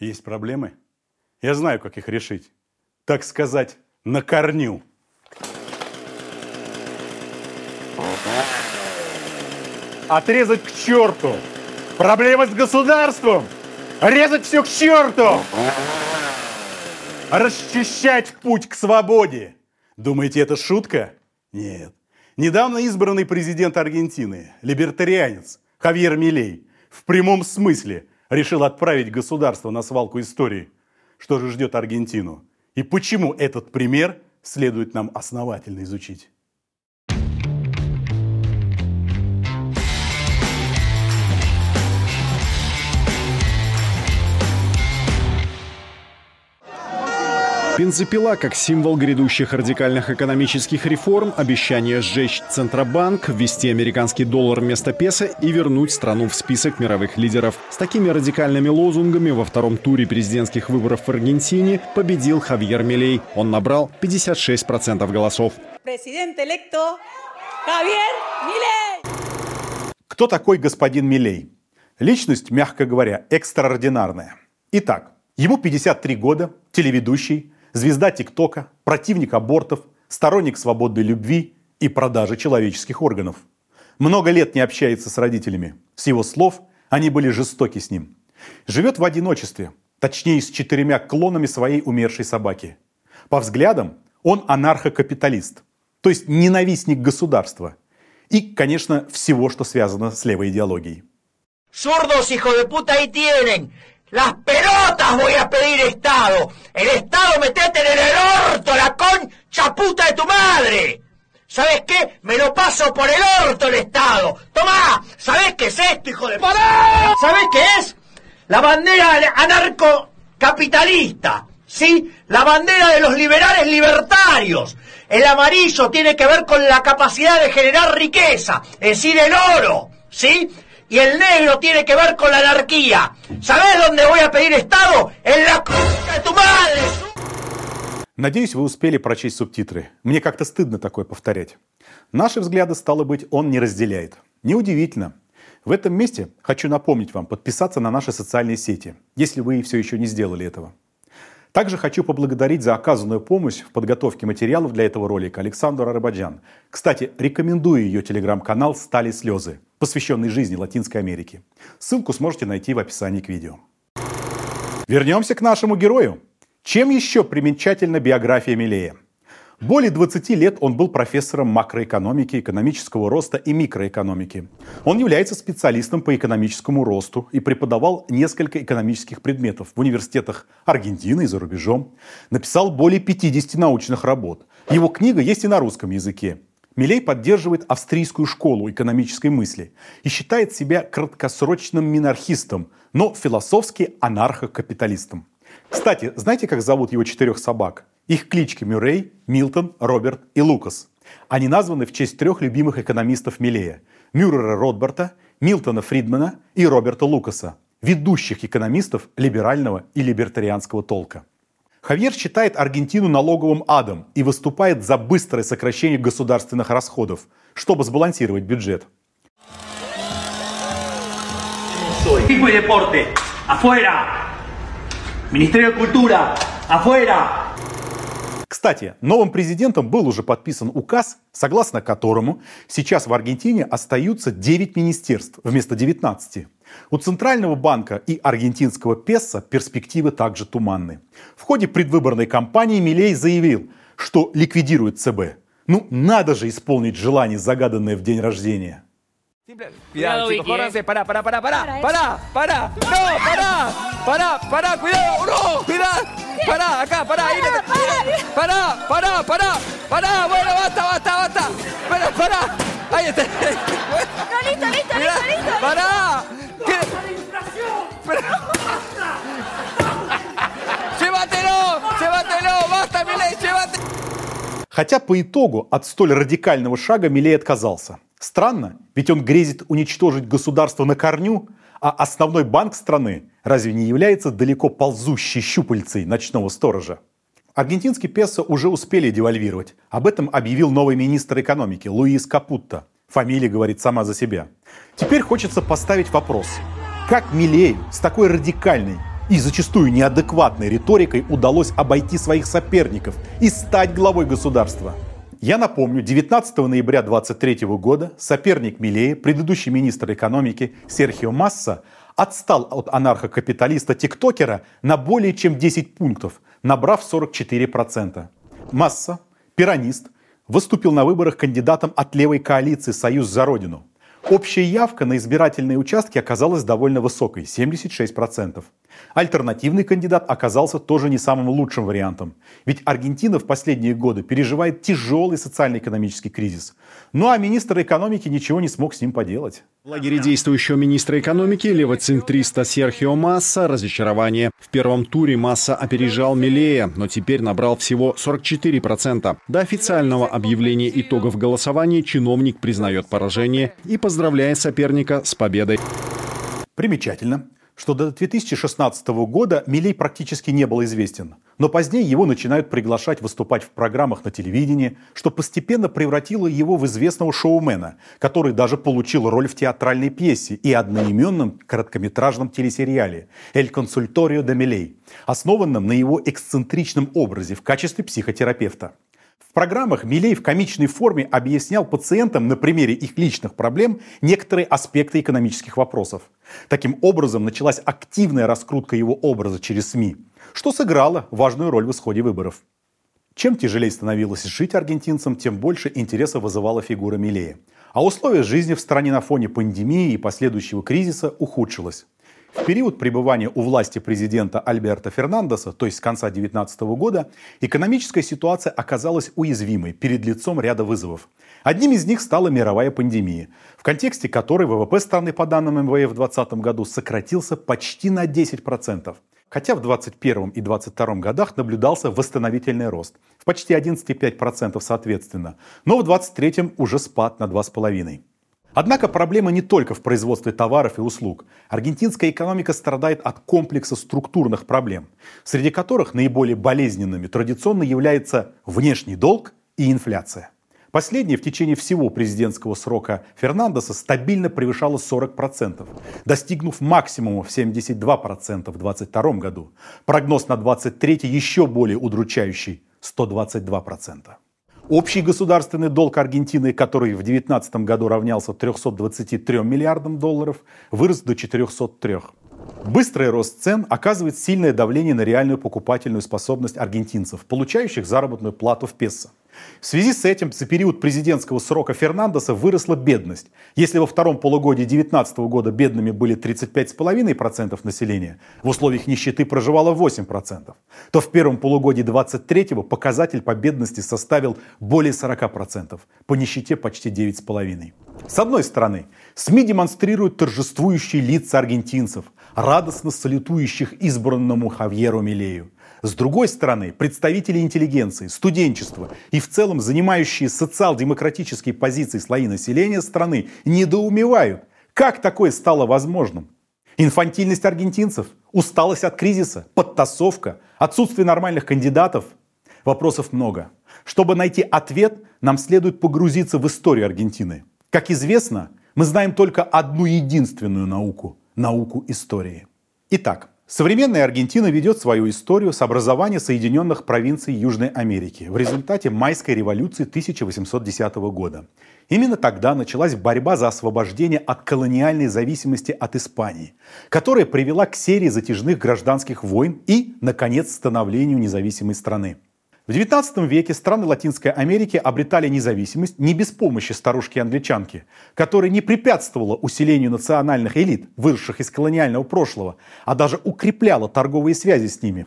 Есть проблемы? Я знаю, как их решить. Так сказать, на корню. Отрезать к черту. Проблемы с государством. Резать все к черту. Расчищать путь к свободе. Думаете, это шутка? Нет. Недавно избранный президент Аргентины, либертарианец Хавьер Милей, в прямом смысле решил отправить государство на свалку истории. Что же ждет Аргентину? И почему этот пример следует нам основательно изучить? Бензопила как символ грядущих радикальных экономических реформ, обещание сжечь Центробанк, ввести американский доллар вместо песо и вернуть страну в список мировых лидеров. С такими радикальными лозунгами во втором туре президентских выборов в Аргентине победил Хавьер Милей. Он набрал 56% голосов. Президент электо Хавьер Милей! Кто такой господин Милей? Личность, мягко говоря, экстраординарная. Итак, ему 53 года, телеведущий, звезда ТикТока, противник абортов, сторонник свободной любви и продажи человеческих органов. Много лет не общается с родителями. С его слов, они были жестоки с ним. Живет в одиночестве, точнее с четырьмя клонами своей умершей собаки. По взглядам, он анархокапиталист, то есть ненавистник государства. И, конечно, всего, что связано с левой идеологией. Zurdos, hijo de puta, ahí tienen. Las pelotas voy a pedir Estado. El Estado metete en el orto, la concha puta de tu madre. ¿Sabes qué? Me lo paso por el orto el Estado. Tomá, ¿sabes qué es esto, hijo de puta? ¿Sabes qué es? La bandera anarcocapitalista. ¿Sí? La bandera de los liberales libertarios. El amarillo tiene que ver con la capacidad de generar riqueza, es decir, el oro. ¿Sí? Y el negro tiene que ver con la anarquía. ¿Sabés dónde voy a pedir Estado? En la de tu madre. Надеюсь, вы успели прочесть субтитры. Мне как-то стыдно такое повторять. Наши взгляды, стало быть, он не разделяет. Неудивительно. В этом месте хочу напомнить вам подписаться на наши социальные сети, если вы все еще не сделали этого. Также хочу поблагодарить за оказанную помощь в подготовке материалов для этого ролика Александру Арабаджан. Кстати, рекомендую ее телеграм-канал «Стали слезы», посвященный жизни Латинской Америки. Ссылку сможете найти в описании к видео. Вернемся к нашему герою. Чем еще примечательна биография Милея? Более 20 лет он был профессором макроэкономики, экономического роста и микроэкономики. Он является специалистом по экономическому росту и преподавал несколько экономических предметов в университетах Аргентины и за рубежом. Написал более 50 научных работ. Его книга есть и на русском языке. Милей поддерживает австрийскую школу экономической мысли и считает себя краткосрочным минархистом, но философски анархокапиталистом. Кстати, знаете, как зовут его четырех собак? Их клички Мюррей, Милтон, Роберт и Лукас. Они названы в честь трех любимых экономистов Милея – Мюррера Ротбарта, Милтона Фридмана и Роберта Лукаса, ведущих экономистов либерального и либертарианского толка. Хавьер считает Аргентину налоговым адом и выступает за быстрое сокращение государственных расходов, чтобы сбалансировать бюджет. Turismo y deporte, afuera. Ministerio de Cultura, afuera. Кстати, новым президентом был уже подписан указ, согласно которому сейчас в Аргентине остаются 9 министерств вместо 19. У Центрального банка и аргентинского песо перспективы также туманны. В ходе предвыборной кампании Милей заявил, что ликвидирует ЦБ. Ну, надо же исполнить желание, загаданное в день рождения. Cuidado, chicos, córranse, pará, pará, pará, pará, pará, pará, no, pará, pará, pará, cuidado, no, cuidado, pará, acá, pará, ahí, pará, pará, pará, pará, bueno, basta, basta, basta, pará, pará, ahí está. No, listo, listo, listo, listo. Pará, ¿qué? Llévatelo, llévatelo, basta, Milei. Хотя по итогу от столь радикального шага Милей отказался. Странно, ведь он грезит уничтожить государство на корню, а основной банк страны разве не является далеко ползущей щупальцей ночного сторожа? Аргентинский песо уже успели девальвировать. Об этом объявил новый министр экономики Луис Капутто. Фамилия говорит сама за себя. Теперь хочется поставить вопрос. Как Милей с такой радикальной и зачастую неадекватной риторикой удалось обойти своих соперников и стать главой государства. Я напомню, 19 ноября 2023 года соперник Милея, предыдущий министр экономики Серхио Масса, отстал от анархокапиталиста-тиктокера на более чем 10 пунктов, набрав 44%. Масса, пиронист, выступил на выборах кандидатом от левой коалиции «Союз за Родину». Общая явка на избирательные участки оказалась довольно высокой – 76%. Альтернативный кандидат оказался тоже не самым лучшим вариантом. Ведь Аргентина в последние годы переживает тяжелый социально-экономический кризис. Ну а министр экономики ничего не смог с ним поделать. В лагере действующего министра экономики левоцентриста Серхио Масса разочарование. В первом туре Масса опережал Милея, но теперь набрал всего 44%. До официального объявления итогов голосования чиновник признает поражение и поздравляет соперника с победой. Примечательно что до 2016 года Милей практически не был известен. Но позднее его начинают приглашать выступать в программах на телевидении, что постепенно превратило его в известного шоумена, который даже получил роль в театральной пьесе и одноименном короткометражном телесериале «Эль консульторио де Милей», основанном на его эксцентричном образе в качестве психотерапевта. В программах Милей в комичной форме объяснял пациентам на примере их личных проблем некоторые аспекты экономических вопросов. Таким образом, началась активная раскрутка его образа через СМИ, что сыграло важную роль в исходе выборов. Чем тяжелее становилось жить аргентинцам, тем больше интереса вызывала фигура Милея. А условия жизни в стране на фоне пандемии и последующего кризиса ухудшилось. В период пребывания у власти президента Альберта Фернандеса, то есть с конца 2019 года, экономическая ситуация оказалась уязвимой перед лицом ряда вызовов. Одним из них стала мировая пандемия, в контексте которой ВВП страны по данным МВФ в 2020 году сократился почти на 10%. Хотя в 2021 и 2022 годах наблюдался восстановительный рост в почти 11,5% соответственно, но в 2023 уже спад на 2,5%. Однако проблема не только в производстве товаров и услуг. Аргентинская экономика страдает от комплекса структурных проблем, среди которых наиболее болезненными традиционно является внешний долг и инфляция. Последняя в течение всего президентского срока Фернандеса стабильно превышала 40%, достигнув максимума в 72% в 2022 году. Прогноз на 2023 еще более удручающий – 122%. Общий государственный долг Аргентины, который в 2019 году равнялся 323 миллиардам долларов, вырос до 403. Быстрый рост цен оказывает сильное давление на реальную покупательную способность аргентинцев, получающих заработную плату в песо. В связи с этим за период президентского срока Фернандеса выросла бедность. Если во втором полугодии 2019 года бедными были 35,5% населения, в условиях нищеты проживало 8%, то в первом полугодии 2023 показатель по бедности составил более 40%, по нищете почти 9,5%. С одной стороны, СМИ демонстрируют торжествующие лица аргентинцев, радостно салютующих избранному Хавьеру Милею. С другой стороны, представители интеллигенции, студенчества и в целом занимающие социал-демократические позиции слои населения страны недоумевают, как такое стало возможным. Инфантильность аргентинцев, усталость от кризиса, подтасовка, отсутствие нормальных кандидатов. Вопросов много. Чтобы найти ответ, нам следует погрузиться в историю Аргентины. Как известно, мы знаем только одну единственную науку – науку истории. Итак, Современная Аргентина ведет свою историю с образования Соединенных провинций Южной Америки в результате майской революции 1810 года. Именно тогда началась борьба за освобождение от колониальной зависимости от Испании, которая привела к серии затяжных гражданских войн и, наконец, становлению независимой страны. В XIX веке страны Латинской Америки обретали независимость не без помощи старушки-англичанки, которая не препятствовала усилению национальных элит, выросших из колониального прошлого, а даже укрепляла торговые связи с ними.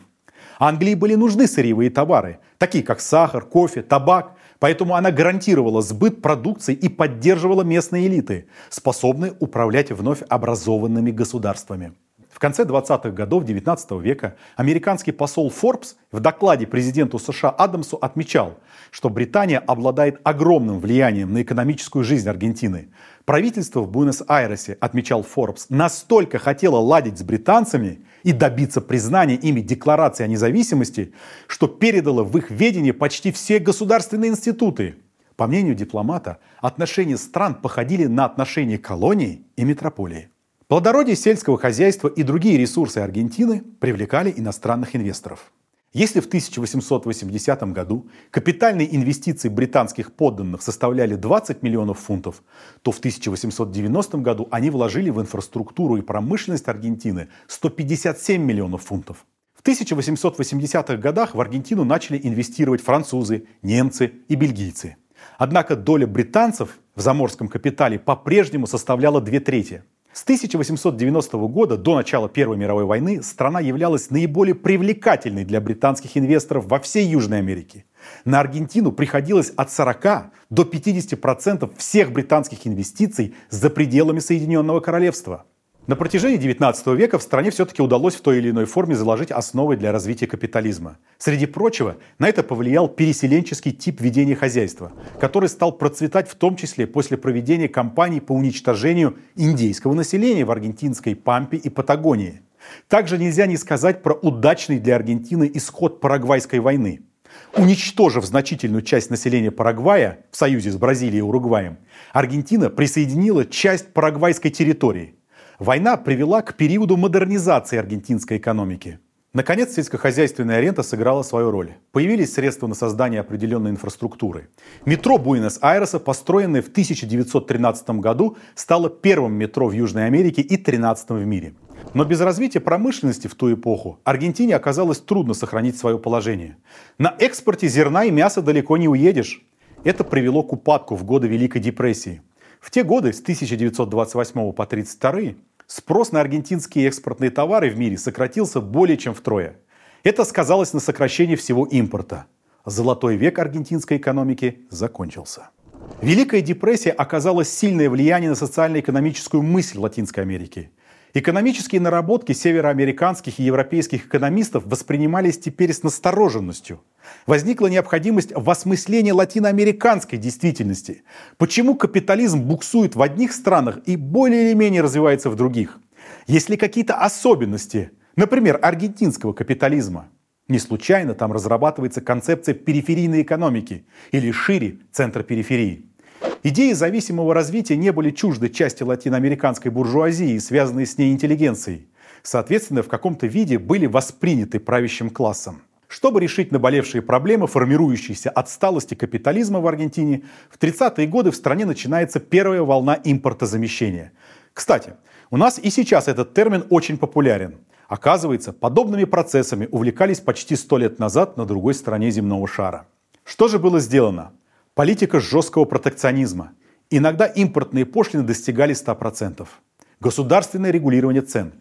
Англии были нужны сырьевые товары, такие как сахар, кофе, табак, поэтому она гарантировала сбыт продукции и поддерживала местные элиты, способные управлять вновь образованными государствами. В конце 20-х годов 19 века американский посол Форбс в докладе президенту США Адамсу отмечал, что Британия обладает огромным влиянием на экономическую жизнь Аргентины. Правительство в Буэнос-Айресе, отмечал Форбс, настолько хотело ладить с британцами и добиться признания ими декларации о независимости, что передало в их ведение почти все государственные институты. По мнению дипломата, отношения стран походили на отношения колонии и метрополии. Плодородие сельского хозяйства и другие ресурсы Аргентины привлекали иностранных инвесторов. Если в 1880 году капитальные инвестиции британских подданных составляли 20 миллионов фунтов, то в 1890 году они вложили в инфраструктуру и промышленность Аргентины 157 миллионов фунтов. В 1880-х годах в Аргентину начали инвестировать французы, немцы и бельгийцы. Однако доля британцев в заморском капитале по-прежнему составляла две трети – с 1890 года до начала Первой мировой войны страна являлась наиболее привлекательной для британских инвесторов во всей Южной Америке. На Аргентину приходилось от 40 до 50% всех британских инвестиций за пределами Соединенного Королевства. На протяжении 19 века в стране все-таки удалось в той или иной форме заложить основы для развития капитализма. Среди прочего, на это повлиял переселенческий тип ведения хозяйства, который стал процветать в том числе после проведения кампаний по уничтожению индейского населения в аргентинской Пампе и Патагонии. Также нельзя не сказать про удачный для Аргентины исход Парагвайской войны. Уничтожив значительную часть населения Парагвая в союзе с Бразилией и Уругваем, Аргентина присоединила часть парагвайской территории – Война привела к периоду модернизации аргентинской экономики. Наконец, сельскохозяйственная аренда сыграла свою роль. Появились средства на создание определенной инфраструктуры. Метро Буэнос-Айреса, построенное в 1913 году, стало первым метро в Южной Америке и 13 в мире. Но без развития промышленности в ту эпоху Аргентине оказалось трудно сохранить свое положение. На экспорте зерна и мяса далеко не уедешь. Это привело к упадку в годы Великой депрессии – в те годы, с 1928 по 1932, спрос на аргентинские экспортные товары в мире сократился более чем втрое. Это сказалось на сокращении всего импорта. Золотой век аргентинской экономики закончился. Великая депрессия оказала сильное влияние на социально-экономическую мысль Латинской Америки – Экономические наработки североамериканских и европейских экономистов воспринимались теперь с настороженностью. Возникла необходимость в осмыслении латиноамериканской действительности. Почему капитализм буксует в одних странах и более или менее развивается в других? Есть ли какие-то особенности, например, аргентинского капитализма? Не случайно там разрабатывается концепция периферийной экономики или шире центр периферии. Идеи зависимого развития не были чужды части латиноамериканской буржуазии, связанной с ней интеллигенцией. Соответственно, в каком-то виде были восприняты правящим классом. Чтобы решить наболевшие проблемы, формирующиеся отсталости капитализма в Аргентине, в 30-е годы в стране начинается первая волна импортозамещения. Кстати, у нас и сейчас этот термин очень популярен. Оказывается, подобными процессами увлекались почти сто лет назад на другой стороне земного шара. Что же было сделано? Политика жесткого протекционизма. Иногда импортные пошлины достигали 100%. Государственное регулирование цен.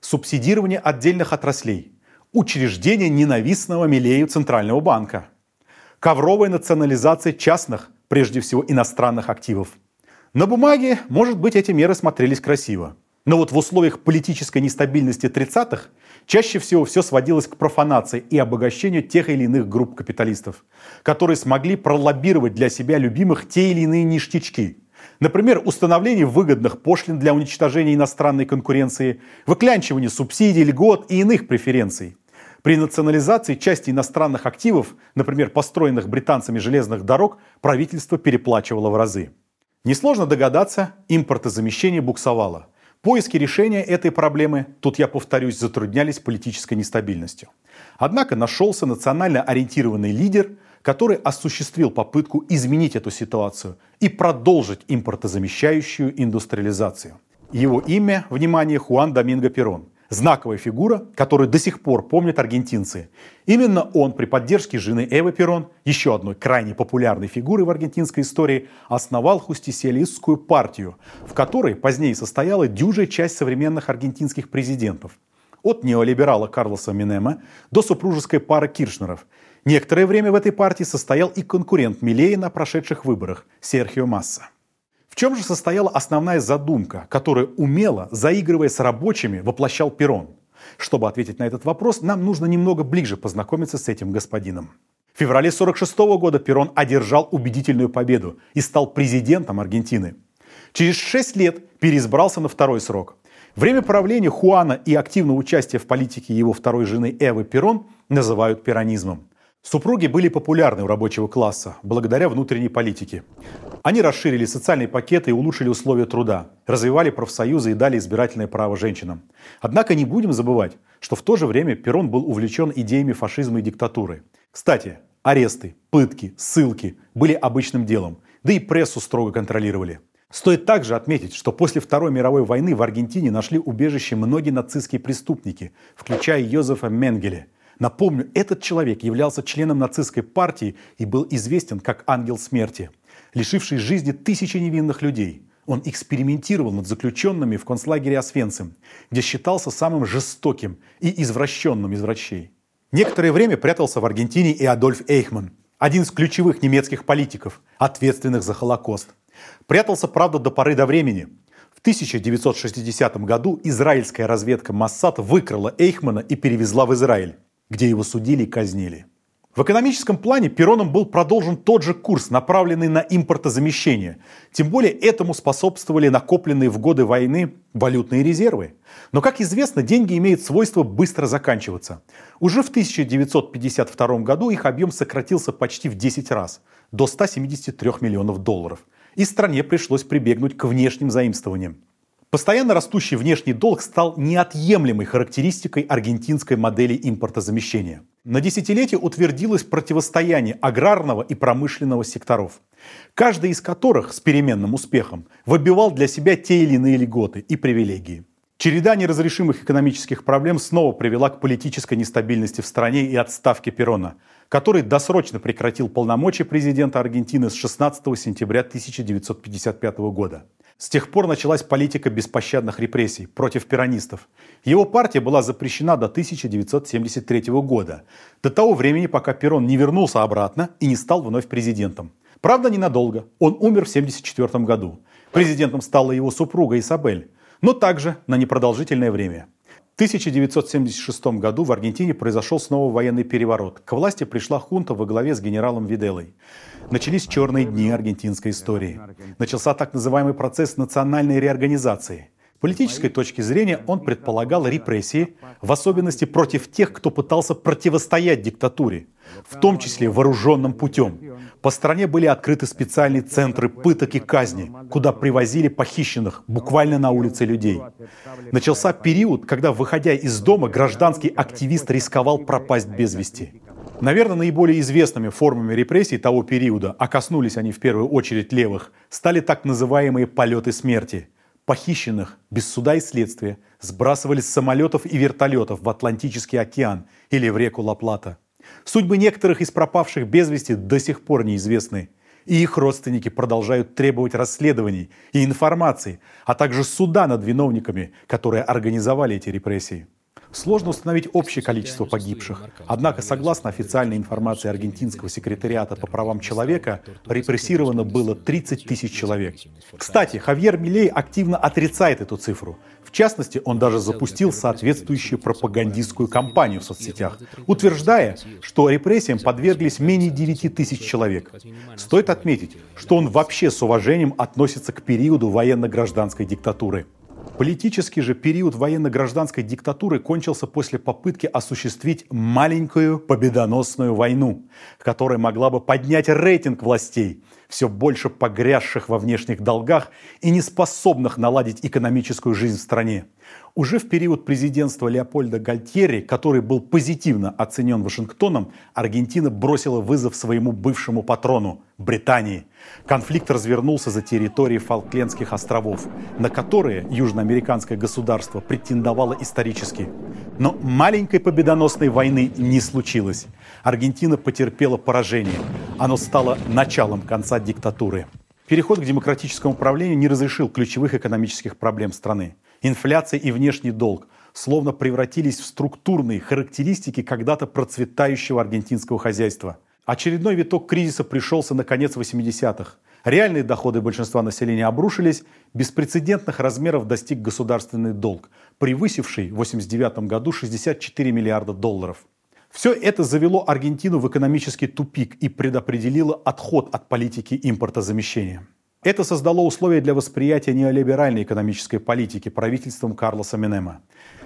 Субсидирование отдельных отраслей. Учреждение ненавистного Милею Центрального банка. Ковровая национализация частных, прежде всего иностранных активов. На бумаге, может быть, эти меры смотрелись красиво. Но вот в условиях политической нестабильности 30-х чаще всего все сводилось к профанации и обогащению тех или иных групп капиталистов, которые смогли пролоббировать для себя любимых те или иные ништячки. Например, установление выгодных пошлин для уничтожения иностранной конкуренции, выклянчивание субсидий, льгот и иных преференций. При национализации части иностранных активов, например, построенных британцами железных дорог, правительство переплачивало в разы. Несложно догадаться, импортозамещение буксовало – Поиски решения этой проблемы, тут я повторюсь, затруднялись политической нестабильностью. Однако нашелся национально ориентированный лидер, который осуществил попытку изменить эту ситуацию и продолжить импортозамещающую индустриализацию. Его имя, внимание, Хуан Доминго Перон – знаковая фигура, которую до сих пор помнят аргентинцы. Именно он при поддержке жены Эвы Перон, еще одной крайне популярной фигуры в аргентинской истории, основал хустисиалистскую партию, в которой позднее состояла дюжая часть современных аргентинских президентов. От неолиберала Карлоса Минема до супружеской пары Киршнеров. Некоторое время в этой партии состоял и конкурент Милея на прошедших выборах Серхио Масса. Чем же состояла основная задумка, которую умело, заигрывая с рабочими, воплощал Перрон? Чтобы ответить на этот вопрос, нам нужно немного ближе познакомиться с этим господином. В феврале 1946 года Перрон одержал убедительную победу и стал президентом Аргентины. Через шесть лет переизбрался на второй срок. Время правления Хуана и активного участия в политике его второй жены Эвы Перрон называют перонизмом. Супруги были популярны у рабочего класса благодаря внутренней политике. Они расширили социальные пакеты и улучшили условия труда, развивали профсоюзы и дали избирательное право женщинам. Однако не будем забывать, что в то же время Перрон был увлечен идеями фашизма и диктатуры. Кстати, аресты, пытки, ссылки были обычным делом, да и прессу строго контролировали. Стоит также отметить, что после Второй мировой войны в Аргентине нашли убежище многие нацистские преступники, включая Йозефа Менгеле – Напомню, этот человек являлся членом нацистской партии и был известен как ангел смерти, лишивший жизни тысячи невинных людей. Он экспериментировал над заключенными в концлагере Освенцим, где считался самым жестоким и извращенным из врачей. Некоторое время прятался в Аргентине и Адольф Эйхман, один из ключевых немецких политиков, ответственных за Холокост. Прятался, правда, до поры до времени. В 1960 году израильская разведка Моссад выкрала Эйхмана и перевезла в Израиль где его судили и казнили. В экономическом плане Пероном был продолжен тот же курс, направленный на импортозамещение. Тем более этому способствовали накопленные в годы войны валютные резервы. Но, как известно, деньги имеют свойство быстро заканчиваться. Уже в 1952 году их объем сократился почти в 10 раз, до 173 миллионов долларов. И стране пришлось прибегнуть к внешним заимствованиям. Постоянно растущий внешний долг стал неотъемлемой характеристикой аргентинской модели импортозамещения. На десятилетие утвердилось противостояние аграрного и промышленного секторов, каждый из которых с переменным успехом выбивал для себя те или иные льготы и привилегии. Череда неразрешимых экономических проблем снова привела к политической нестабильности в стране и отставке Перона, который досрочно прекратил полномочия президента Аргентины с 16 сентября 1955 года. С тех пор началась политика беспощадных репрессий против пиранистов. Его партия была запрещена до 1973 года, до того времени, пока Перрон не вернулся обратно и не стал вновь президентом. Правда, ненадолго. Он умер в 1974 году. Президентом стала его супруга Исабель, но также на непродолжительное время. 1976 году в Аргентине произошел снова военный переворот. К власти пришла хунта во главе с генералом Виделой. Начались черные дни аргентинской истории. Начался так называемый процесс национальной реорганизации. С политической точки зрения он предполагал репрессии, в особенности против тех, кто пытался противостоять диктатуре, в том числе вооруженным путем. По стране были открыты специальные центры пыток и казни, куда привозили похищенных буквально на улице людей. Начался период, когда, выходя из дома, гражданский активист рисковал пропасть без вести. Наверное, наиболее известными формами репрессий того периода, а коснулись они в первую очередь левых, стали так называемые полеты смерти. Похищенных без суда и следствия сбрасывали с самолетов и вертолетов в Атлантический океан или в реку Ла-Плата. Судьбы некоторых из пропавших без вести до сих пор неизвестны. И их родственники продолжают требовать расследований и информации, а также суда над виновниками, которые организовали эти репрессии. Сложно установить общее количество погибших. Однако, согласно официальной информации аргентинского секретариата по правам человека, репрессировано было 30 тысяч человек. Кстати, Хавьер Милей активно отрицает эту цифру. Частности, он даже запустил соответствующую пропагандистскую кампанию в соцсетях, утверждая, что репрессиям подверглись менее 9 тысяч человек. Стоит отметить, что он вообще с уважением относится к периоду военно-гражданской диктатуры. Политический же период военно-гражданской диктатуры кончился после попытки осуществить маленькую победоносную войну, которая могла бы поднять рейтинг властей, все больше погрязших во внешних долгах и не способных наладить экономическую жизнь в стране. Уже в период президентства Леопольда Гальтьери, который был позитивно оценен Вашингтоном, Аргентина бросила вызов своему бывшему патрону – Британии. Конфликт развернулся за территорией Фолклендских островов, на которые южноамериканское государство претендовало исторически. Но маленькой победоносной войны не случилось. Аргентина потерпела поражение. Оно стало началом конца диктатуры. Переход к демократическому управлению не разрешил ключевых экономических проблем страны. Инфляция и внешний долг словно превратились в структурные характеристики когда-то процветающего аргентинского хозяйства. Очередной виток кризиса пришелся на конец 80-х. Реальные доходы большинства населения обрушились, беспрецедентных размеров достиг государственный долг, превысивший в 1989 году 64 миллиарда долларов. Все это завело Аргентину в экономический тупик и предопределило отход от политики импортозамещения. Это создало условия для восприятия неолиберальной экономической политики правительством Карлоса Минема.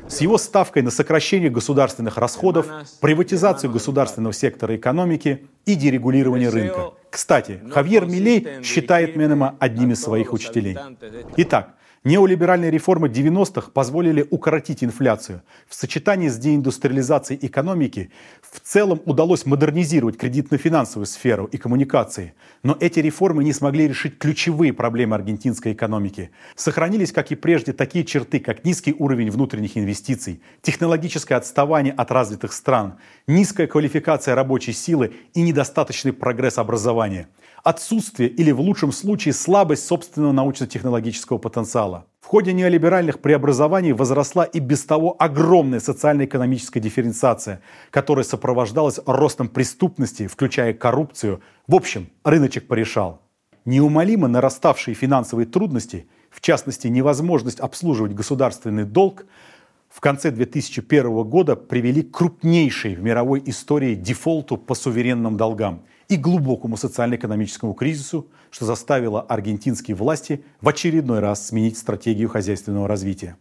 С его ставкой на сокращение государственных расходов, приватизацию государственного сектора экономики и дерегулирование рынка. Кстати, Хавьер Милей считает Менема одним из своих учителей. Итак, Неолиберальные реформы 90-х позволили укоротить инфляцию. В сочетании с деиндустриализацией экономики в целом удалось модернизировать кредитно-финансовую сферу и коммуникации. Но эти реформы не смогли решить ключевые проблемы аргентинской экономики. Сохранились, как и прежде, такие черты, как низкий уровень внутренних инвестиций, технологическое отставание от развитых стран, низкая квалификация рабочей силы и недостаточный прогресс образования – отсутствие или в лучшем случае слабость собственного научно-технологического потенциала. В ходе неолиберальных преобразований возросла и без того огромная социально-экономическая дифференциация, которая сопровождалась ростом преступности, включая коррупцию. В общем, рыночек порешал. Неумолимо нараставшие финансовые трудности, в частности невозможность обслуживать государственный долг, в конце 2001 года привели к крупнейшей в мировой истории дефолту по суверенным долгам и глубокому социально-экономическому кризису, что заставило аргентинские власти в очередной раз сменить стратегию хозяйственного развития.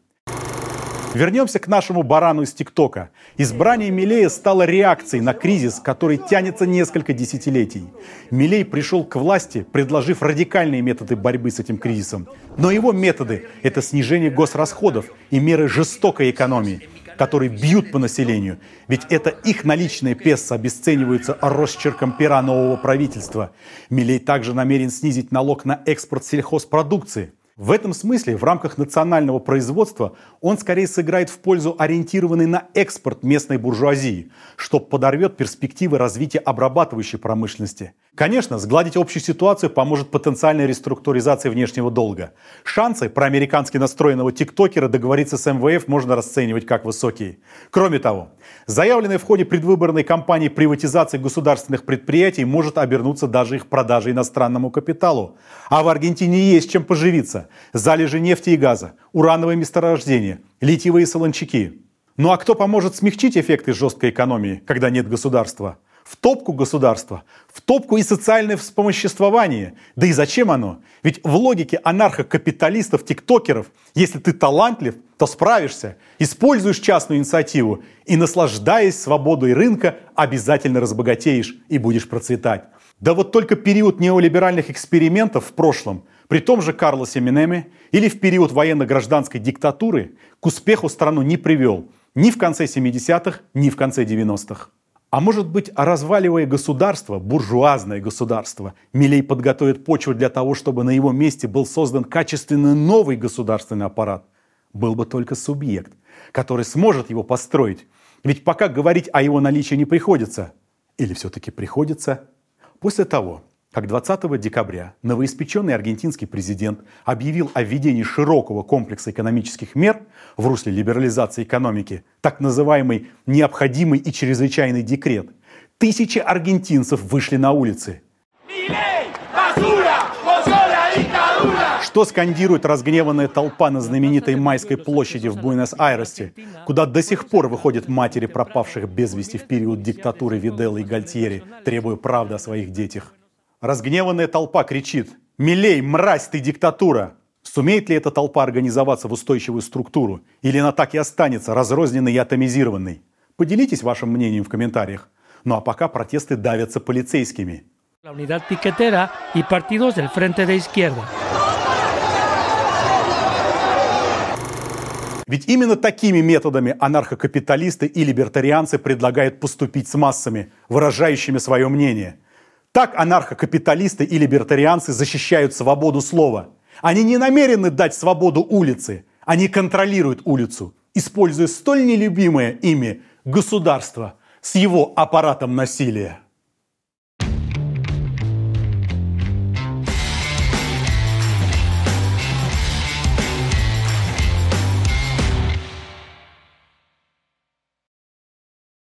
Вернемся к нашему барану из ТикТока. Избрание Милея стало реакцией на кризис, который тянется несколько десятилетий. Милей пришел к власти, предложив радикальные методы борьбы с этим кризисом. Но его методы – это снижение госрасходов и меры жестокой экономии – которые бьют по населению. Ведь это их наличные песо обесцениваются росчерком пера нового правительства. Милей также намерен снизить налог на экспорт сельхозпродукции. В этом смысле в рамках национального производства он скорее сыграет в пользу ориентированной на экспорт местной буржуазии, что подорвет перспективы развития обрабатывающей промышленности. Конечно, сгладить общую ситуацию поможет потенциальная реструктуризация внешнего долга. Шансы проамерикански настроенного тиктокера договориться с МВФ можно расценивать как высокие. Кроме того, заявленная в ходе предвыборной кампании приватизация государственных предприятий может обернуться даже их продажей иностранному капиталу. А в Аргентине есть чем поживиться. Залежи нефти и газа, урановые месторождения, литиевые солончаки. Ну а кто поможет смягчить эффекты жесткой экономии, когда нет государства? В топку государства, в топку и социальное вспомоществование. Да и зачем оно? Ведь в логике анархокапиталистов, тиктокеров, если ты талантлив, то справишься, используешь частную инициативу и, наслаждаясь свободой рынка, обязательно разбогатеешь и будешь процветать. Да вот только период неолиберальных экспериментов в прошлом, при том же Карлосе Минеме или в период военно-гражданской диктатуры, к успеху страну не привел ни в конце 70-х, ни в конце 90-х. А может быть, разваливая государство, буржуазное государство, Милей подготовит почву для того, чтобы на его месте был создан качественный новый государственный аппарат. Был бы только субъект, который сможет его построить. Ведь пока говорить о его наличии не приходится. Или все-таки приходится? После того, как 20 декабря новоиспеченный аргентинский президент объявил о введении широкого комплекса экономических мер в русле либерализации экономики, так называемый необходимый и чрезвычайный декрет, тысячи аргентинцев вышли на улицы. Что скандирует разгневанная толпа на знаменитой Майской площади в Буэнос-Айресе, куда до сих пор выходят матери пропавших без вести в период диктатуры Виделла и Гальтьери, требуя правды о своих детях? Разгневанная толпа кричит «Милей, мразь ты, диктатура!» Сумеет ли эта толпа организоваться в устойчивую структуру? Или она так и останется разрозненной и атомизированной? Поделитесь вашим мнением в комментариях. Ну а пока протесты давятся полицейскими. Ведь именно такими методами анархокапиталисты и либертарианцы предлагают поступить с массами, выражающими свое мнение – так анархокапиталисты и либертарианцы защищают свободу слова. Они не намерены дать свободу улице, они контролируют улицу, используя столь нелюбимое ими государство с его аппаратом насилия.